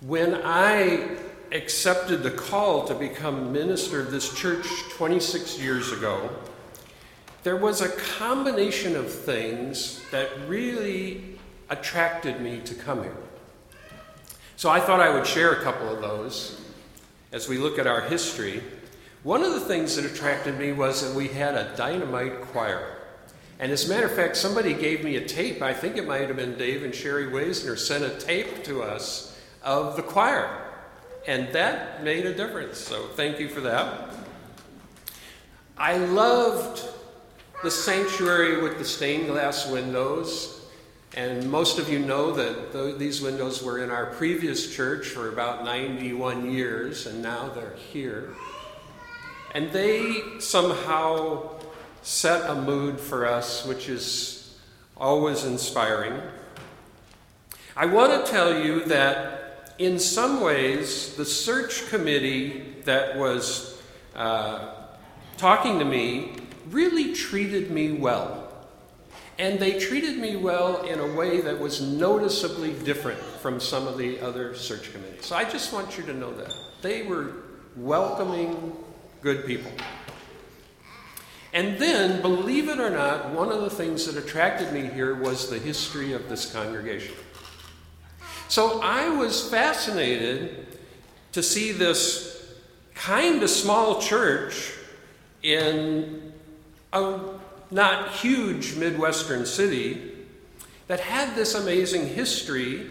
When I accepted the call to become minister of this church 26 years ago, there was a combination of things that really attracted me to come here. So I thought I would share a couple of those as we look at our history. One of the things that attracted me was that we had a dynamite choir. And as a matter of fact, somebody gave me a tape. I think it might have been Dave and Sherry Waisner sent a tape to us of the choir. And that made a difference. So thank you for that. I loved the sanctuary with the stained glass windows. And most of you know that these windows were in our previous church for about 91 years, and now they're here. And they somehow set a mood for us, which is always inspiring. I want to tell you that in some ways, the search committee that was uh, talking to me really treated me well. And they treated me well in a way that was noticeably different from some of the other search committees. So I just want you to know that. They were welcoming, good people. And then, believe it or not, one of the things that attracted me here was the history of this congregation. So I was fascinated to see this kind of small church in a not huge Midwestern city that had this amazing history,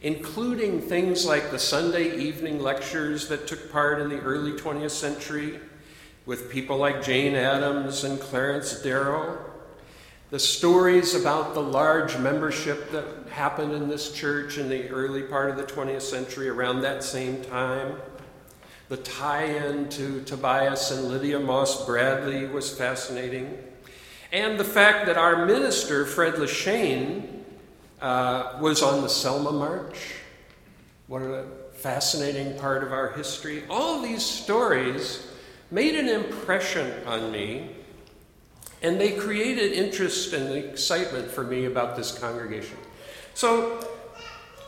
including things like the Sunday evening lectures that took part in the early 20th century with people like Jane Addams and Clarence Darrow. The stories about the large membership that happened in this church in the early part of the 20th century around that same time. The tie in to Tobias and Lydia Moss Bradley was fascinating. And the fact that our minister, Fred Leshane, uh, was on the Selma March. What a fascinating part of our history. All these stories made an impression on me, and they created interest and excitement for me about this congregation. So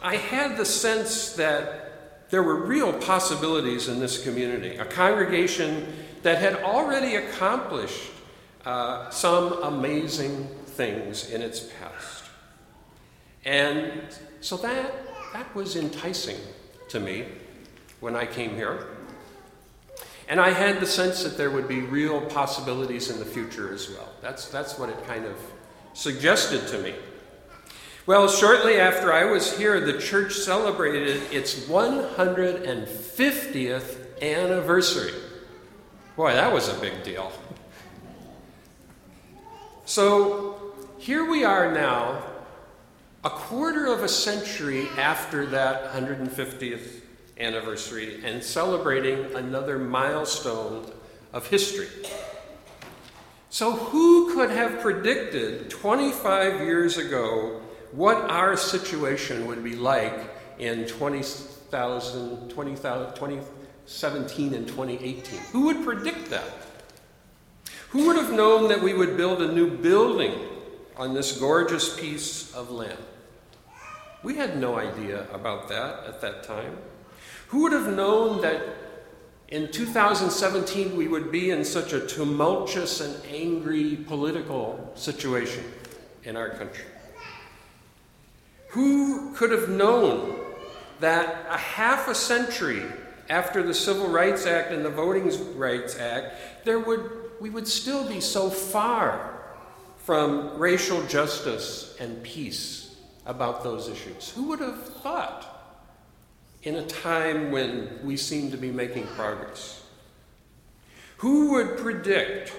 I had the sense that there were real possibilities in this community, a congregation that had already accomplished uh, some amazing things in its past. And so that, that was enticing to me when I came here. And I had the sense that there would be real possibilities in the future as well. That's, that's what it kind of suggested to me. Well, shortly after I was here, the church celebrated its 150th anniversary. Boy, that was a big deal. So here we are now, a quarter of a century after that 150th anniversary, and celebrating another milestone of history. So, who could have predicted 25 years ago what our situation would be like in 20,000, 2017 and 2018? Who would predict that? Who would have known that we would build a new building on this gorgeous piece of land? We had no idea about that at that time. Who would have known that in 2017 we would be in such a tumultuous and angry political situation in our country? Who could have known that a half a century after the Civil Rights Act and the Voting Rights Act, there would we would still be so far from racial justice and peace about those issues. Who would have thought in a time when we seem to be making progress? Who would predict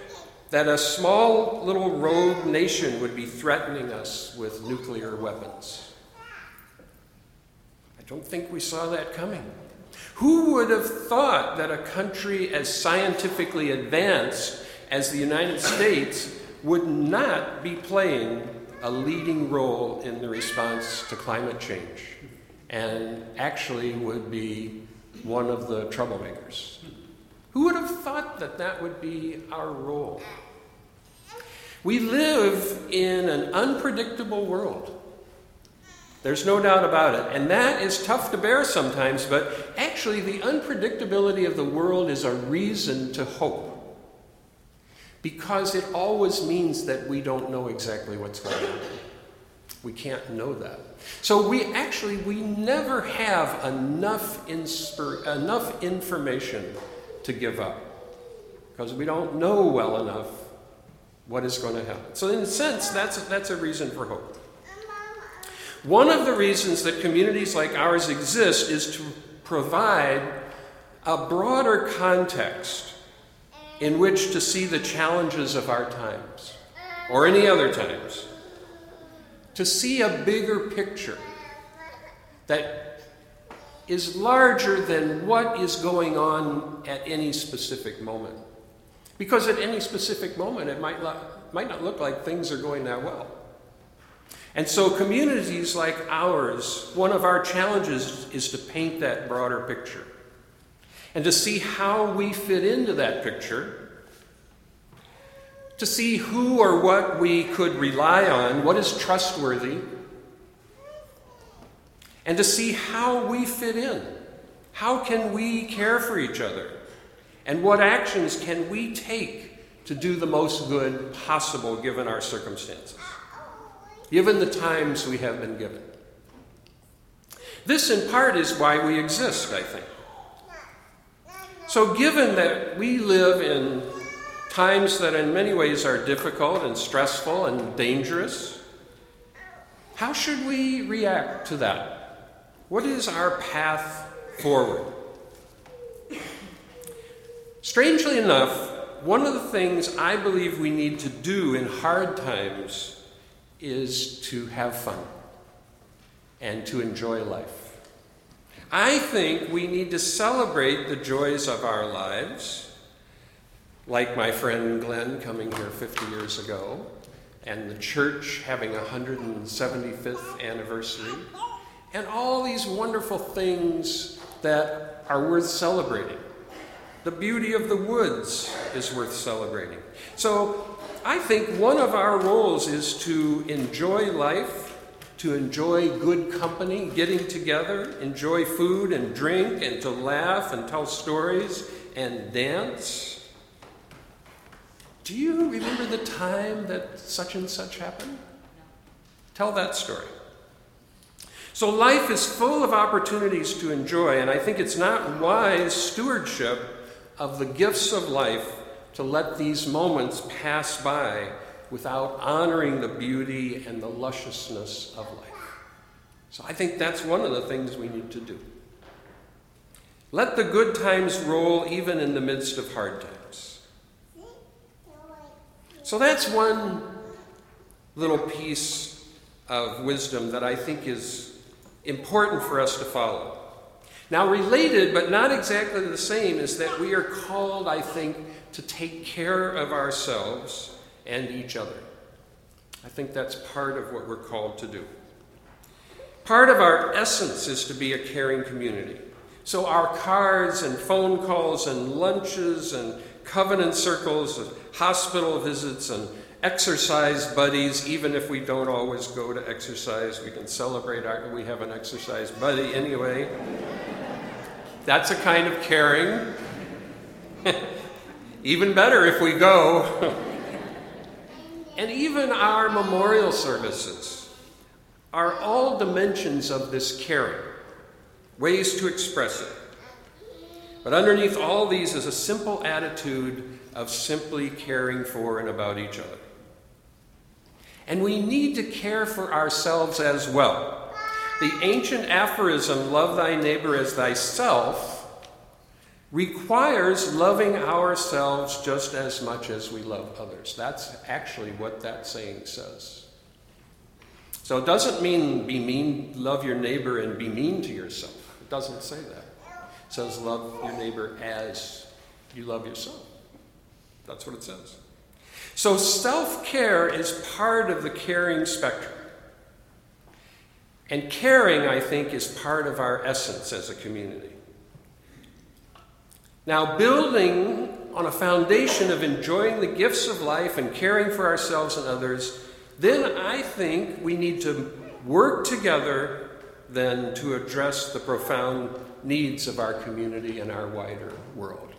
that a small little rogue nation would be threatening us with nuclear weapons? I don't think we saw that coming. Who would have thought that a country as scientifically advanced as the United States would not be playing a leading role in the response to climate change and actually would be one of the troublemakers. Who would have thought that that would be our role? We live in an unpredictable world. There's no doubt about it. And that is tough to bear sometimes, but actually, the unpredictability of the world is a reason to hope. Because it always means that we don't know exactly what's going on. We can't know that. So we actually we never have enough inspir- enough information to give up because we don't know well enough what is going to happen. So in a sense, that's that's a reason for hope. One of the reasons that communities like ours exist is to provide a broader context in which to see the challenges of our times or any other times. To see a bigger picture that is larger than what is going on at any specific moment. Because at any specific moment, it might, lo- might not look like things are going that well. And so, communities like ours, one of our challenges is to paint that broader picture and to see how we fit into that picture, to see who or what we could rely on, what is trustworthy, and to see how we fit in. How can we care for each other? And what actions can we take to do the most good possible given our circumstances? given the times we have been given. This, in part, is why we exist, I think. So, given that we live in times that in many ways are difficult and stressful and dangerous, how should we react to that? What is our path forward? Strangely enough, one of the things I believe we need to do in hard times is to have fun and to enjoy life. I think we need to celebrate the joys of our lives, like my friend Glenn coming here 50 years ago, and the church having a 175th anniversary, and all these wonderful things that are worth celebrating. The beauty of the woods is worth celebrating. So I think one of our roles is to enjoy life, to enjoy good company, getting together, enjoy food and drink, and to laugh and tell stories and dance. Do you remember the time that such and such happened? Tell that story. So, life is full of opportunities to enjoy, and I think it's not wise stewardship of the gifts of life to let these moments pass by without honoring the beauty and the lusciousness of life. So I think that's one of the things we need to do. Let the good times roll even in the midst of hard times. So that's one little piece of wisdom that I think is important for us to follow. Now, related but not exactly the same is that we are called, I think, to take care of ourselves and each other. I think that's part of what we're called to do. Part of our essence is to be a caring community. So, our cards and phone calls and lunches and covenant circles and hospital visits and exercise buddies, even if we don't always go to exercise, we can celebrate our, we have an exercise buddy anyway. That's a kind of caring. Even better if we go. and even our memorial services are all dimensions of this caring, ways to express it. But underneath all these is a simple attitude of simply caring for and about each other. And we need to care for ourselves as well. The ancient aphorism, love thy neighbor as thyself, requires loving ourselves just as much as we love others. That's actually what that saying says. So it doesn't mean be mean, love your neighbor and be mean to yourself. It doesn't say that. Says love your neighbor as you love yourself. That's what it says. So self care is part of the caring spectrum. And caring, I think, is part of our essence as a community. Now, building on a foundation of enjoying the gifts of life and caring for ourselves and others, then I think we need to work together then to address the profound needs of our community and our wider world.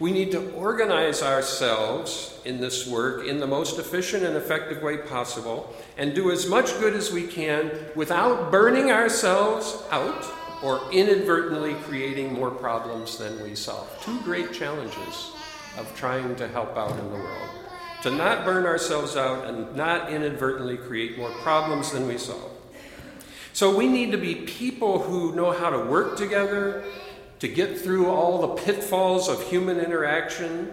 We need to organize ourselves in this work in the most efficient and effective way possible and do as much good as we can without burning ourselves out or inadvertently creating more problems than we solve. Two great challenges of trying to help out in the world to not burn ourselves out and not inadvertently create more problems than we solve. So we need to be people who know how to work together, to get through all the pitfalls of human interaction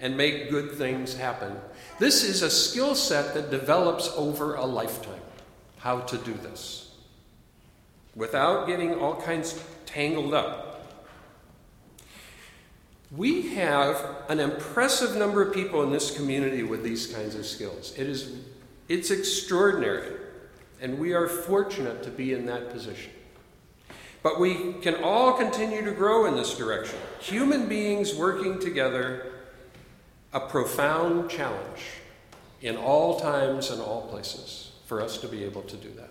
and make good things happen. This is a skill set that develops over a lifetime. How to do this without getting all kinds tangled up. We have an impressive number of people in this community with these kinds of skills. It is it's extraordinary, and we are fortunate to be in that position. But we can all continue to grow in this direction. Human beings working together, a profound challenge in all times and all places for us to be able to do that.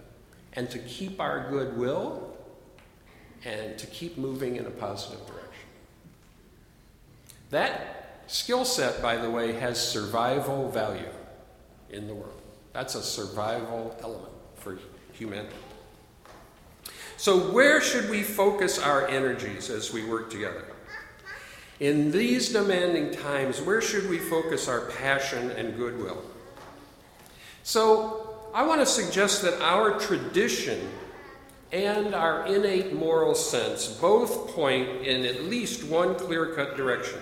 And to keep our goodwill and to keep moving in a positive direction. That skill set, by the way, has survival value in the world. That's a survival element for humanity. So, where should we focus our energies as we work together? In these demanding times, where should we focus our passion and goodwill? So, I want to suggest that our tradition and our innate moral sense both point in at least one clear cut direction,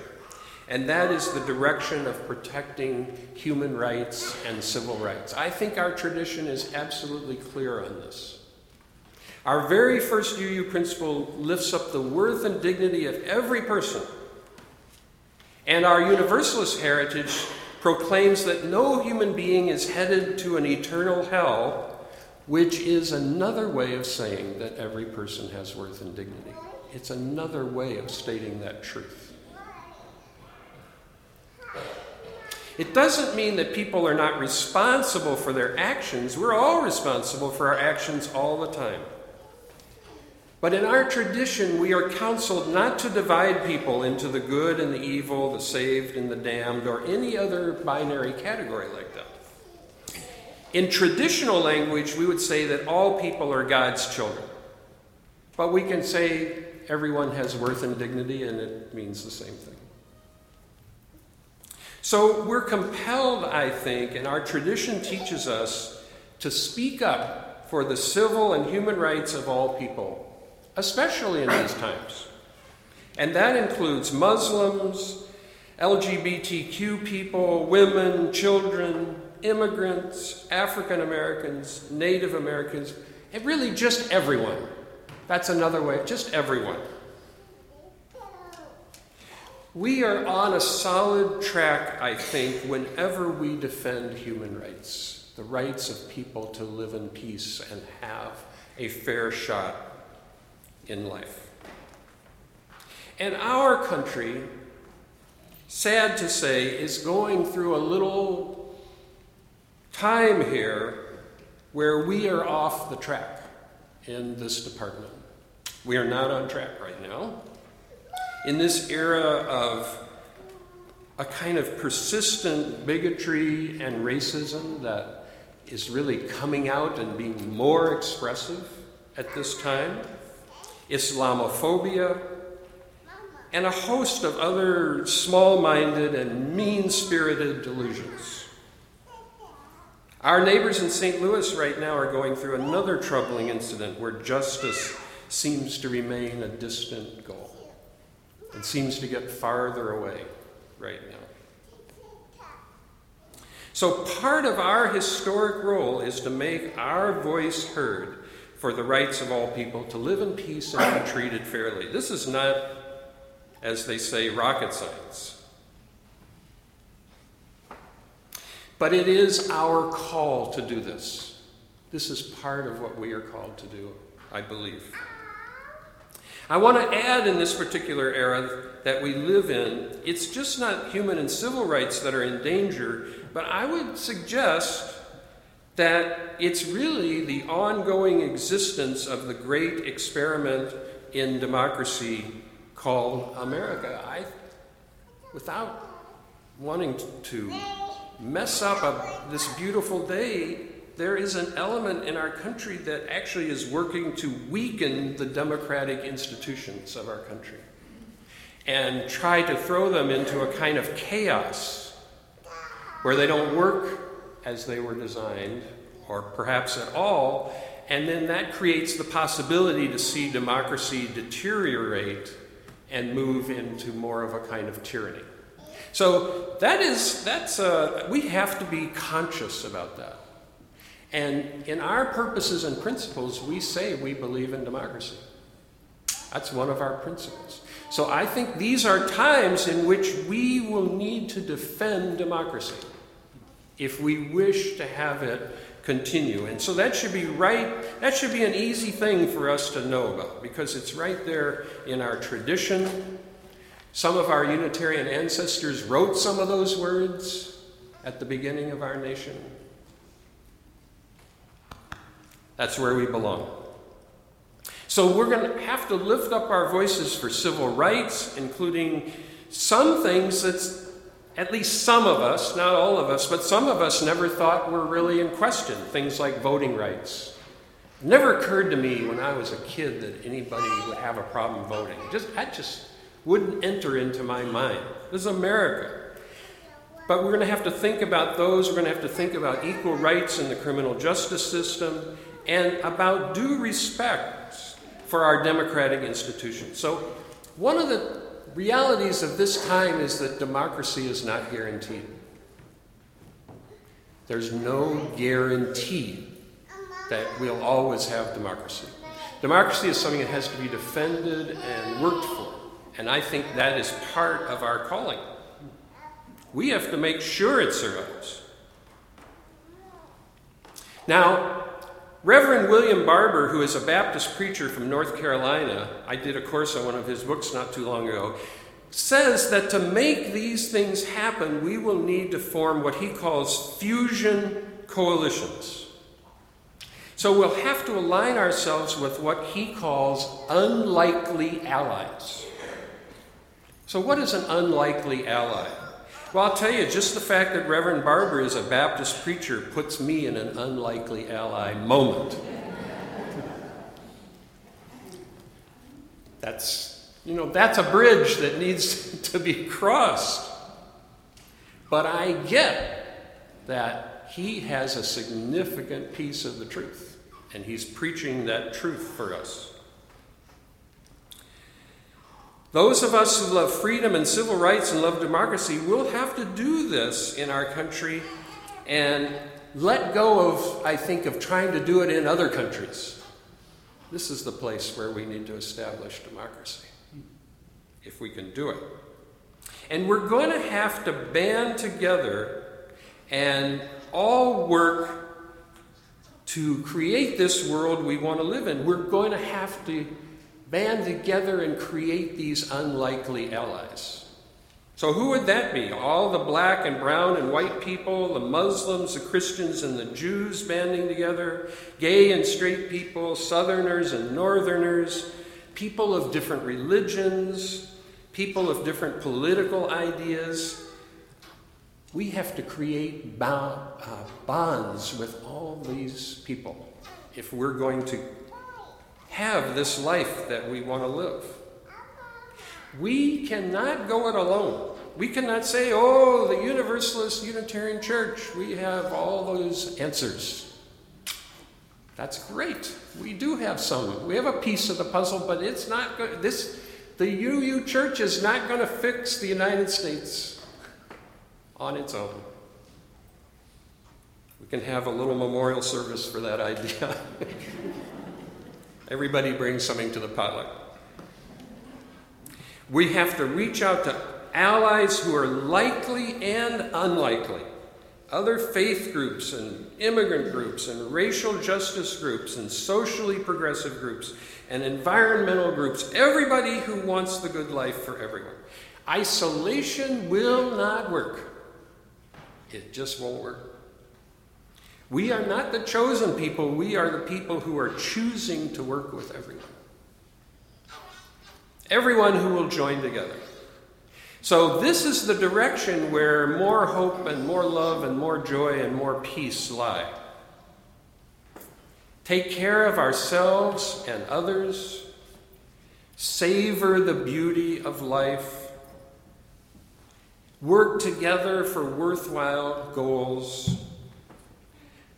and that is the direction of protecting human rights and civil rights. I think our tradition is absolutely clear on this. Our very first UU principle lifts up the worth and dignity of every person. And our universalist heritage proclaims that no human being is headed to an eternal hell, which is another way of saying that every person has worth and dignity. It's another way of stating that truth. It doesn't mean that people are not responsible for their actions. We're all responsible for our actions all the time. But in our tradition, we are counseled not to divide people into the good and the evil, the saved and the damned, or any other binary category like that. In traditional language, we would say that all people are God's children. But we can say everyone has worth and dignity, and it means the same thing. So we're compelled, I think, and our tradition teaches us to speak up for the civil and human rights of all people especially in these times. And that includes Muslims, LGBTQ people, women, children, immigrants, African Americans, Native Americans, and really just everyone. That's another way, just everyone. We are on a solid track, I think, whenever we defend human rights, the rights of people to live in peace and have a fair shot in life. And our country, sad to say, is going through a little time here where we are off the track in this department. We are not on track right now. In this era of a kind of persistent bigotry and racism that is really coming out and being more expressive at this time, Islamophobia, and a host of other small minded and mean spirited delusions. Our neighbors in St. Louis right now are going through another troubling incident where justice seems to remain a distant goal and seems to get farther away right now. So, part of our historic role is to make our voice heard for the rights of all people to live in peace and be treated fairly. This is not, as they say, rocket science. But it is our call to do this. This is part of what we are called to do, I believe. I want to add in this particular era that we live in, it's just not human and civil rights that are in danger, but I would suggest that it's really the ongoing existence of the great experiment in democracy called America. I, without wanting to mess up a, this beautiful day, there is an element in our country that actually is working to weaken the democratic institutions of our country and try to throw them into a kind of chaos where they don't work as they were designed, or perhaps at all, and then that creates the possibility to see democracy deteriorate and move into more of a kind of tyranny. So that is that's uh, we have to be conscious about that. And in our purposes and principles, we say we believe in democracy. That's one of our principles. So I think these are times in which we will need to defend democracy if we wish to have it continue. And so that should be right, that should be an easy thing for us to know about because it's right there in our tradition. Some of our Unitarian ancestors wrote some of those words at the beginning of our nation. That's where we belong. So we're going to have to lift up our voices for civil rights, including some things that at least some of us, not all of us, but some of us never thought were really in question. Things like voting rights. It never occurred to me when I was a kid that anybody would have a problem voting. Just that just wouldn't enter into my mind. This is America. But we're going to have to think about those. We're going to have to think about equal rights in the criminal justice system and about due respect for our democratic institutions. So, one of the realities of this time is that democracy is not guaranteed. There's no guarantee that we'll always have democracy. Democracy is something that has to be defended and worked for. And I think that is part of our calling. We have to make sure it survives. Now, Reverend William Barber, who is a Baptist preacher from North Carolina, I did a course on one of his books not too long ago, says that to make these things happen, we will need to form what he calls fusion coalitions. So we'll have to align ourselves with what he calls unlikely allies. So, what is an unlikely ally? Well, I'll tell you, just the fact that Reverend Barber is a Baptist preacher puts me in an unlikely ally moment. That's, you know, that's a bridge that needs to be crossed. But I get that he has a significant piece of the truth, and he's preaching that truth for us. Those of us who love freedom and civil rights and love democracy will have to do this in our country and let go of, I think, of trying to do it in other countries. This is the place where we need to establish democracy, if we can do it. And we're going to have to band together and all work to create this world we want to live in. We're going to have to band together and create these unlikely allies. So, who would that be? All the black and brown and white people, the Muslims, the Christians, and the Jews banding together, gay and straight people, Southerners and Northerners, people of different religions, people of different political ideas. We have to create uh, bonds with all these people if we're going to have this life that we want to live. We cannot go it alone. We cannot say, oh, the Universalist Unitarian Church, we have all those answers. That's great. We do have some. We have a piece of the puzzle, but it's not good. This, the UU Church is not going to fix the United States on its own. We can have a little memorial service for that idea. Everybody brings something to the potluck. We have to reach out to allies who are likely and unlikely, other faith groups and immigrant groups and racial justice groups and socially progressive groups and environmental groups, everybody who wants the good life for everyone. Isolation will not work. It just won't work. We are not the chosen people, we are the people who are choosing to work with everyone. Everyone who will join together. So, this is the direction where more hope and more love and more joy and more peace lie. Take care of ourselves and others. Savor the beauty of life. Work together for worthwhile goals.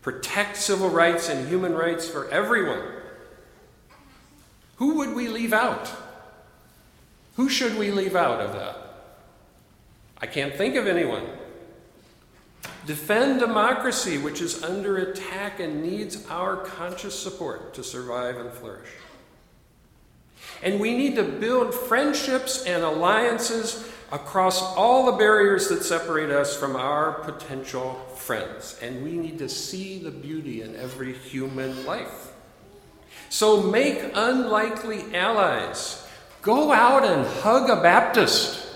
Protect civil rights and human rights for everyone. Who would we leave out? Who should we leave out of that? I can't think of anyone. Defend democracy, which is under attack and needs our conscious support to survive and flourish. And we need to build friendships and alliances across all the barriers that separate us from our potential friends. And we need to see the beauty in every human life. So make unlikely allies. Go out and hug a Baptist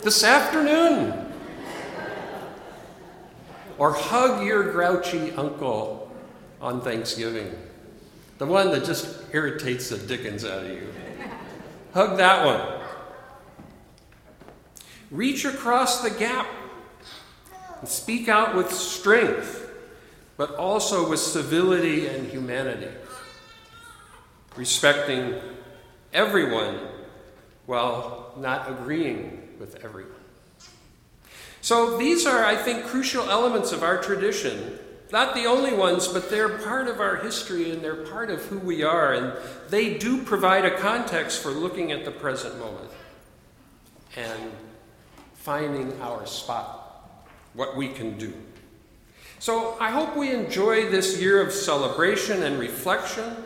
this afternoon. Or hug your grouchy uncle on Thanksgiving, the one that just irritates the dickens out of you. Hug that one. Reach across the gap and speak out with strength, but also with civility and humanity, respecting everyone while not agreeing with everyone. So these are, I think, crucial elements of our tradition. Not the only ones, but they're part of our history and they're part of who we are, and they do provide a context for looking at the present moment and finding our spot, what we can do. So I hope we enjoy this year of celebration and reflection,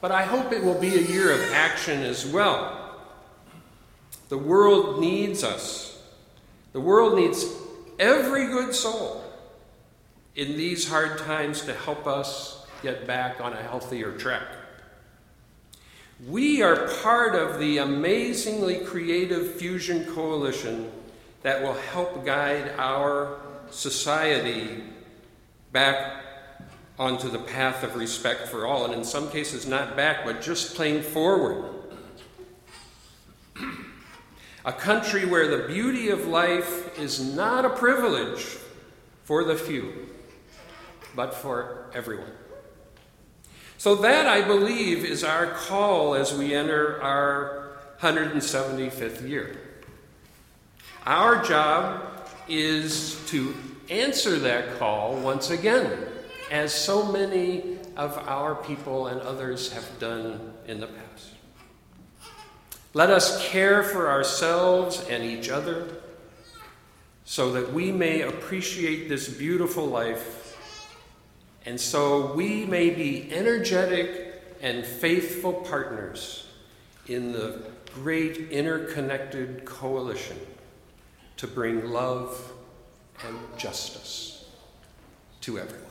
but I hope it will be a year of action as well. The world needs us. The world needs every good soul in these hard times to help us get back on a healthier track. We are part of the amazingly creative fusion coalition that will help guide our society back onto the path of respect for all, and in some cases, not back, but just plain forward. A country where the beauty of life is not a privilege for the few, but for everyone. So, that I believe is our call as we enter our 175th year. Our job is to answer that call once again, as so many of our people and others have done in the past. Let us care for ourselves and each other so that we may appreciate this beautiful life and so we may be energetic and faithful partners in the great interconnected coalition to bring love and justice to everyone.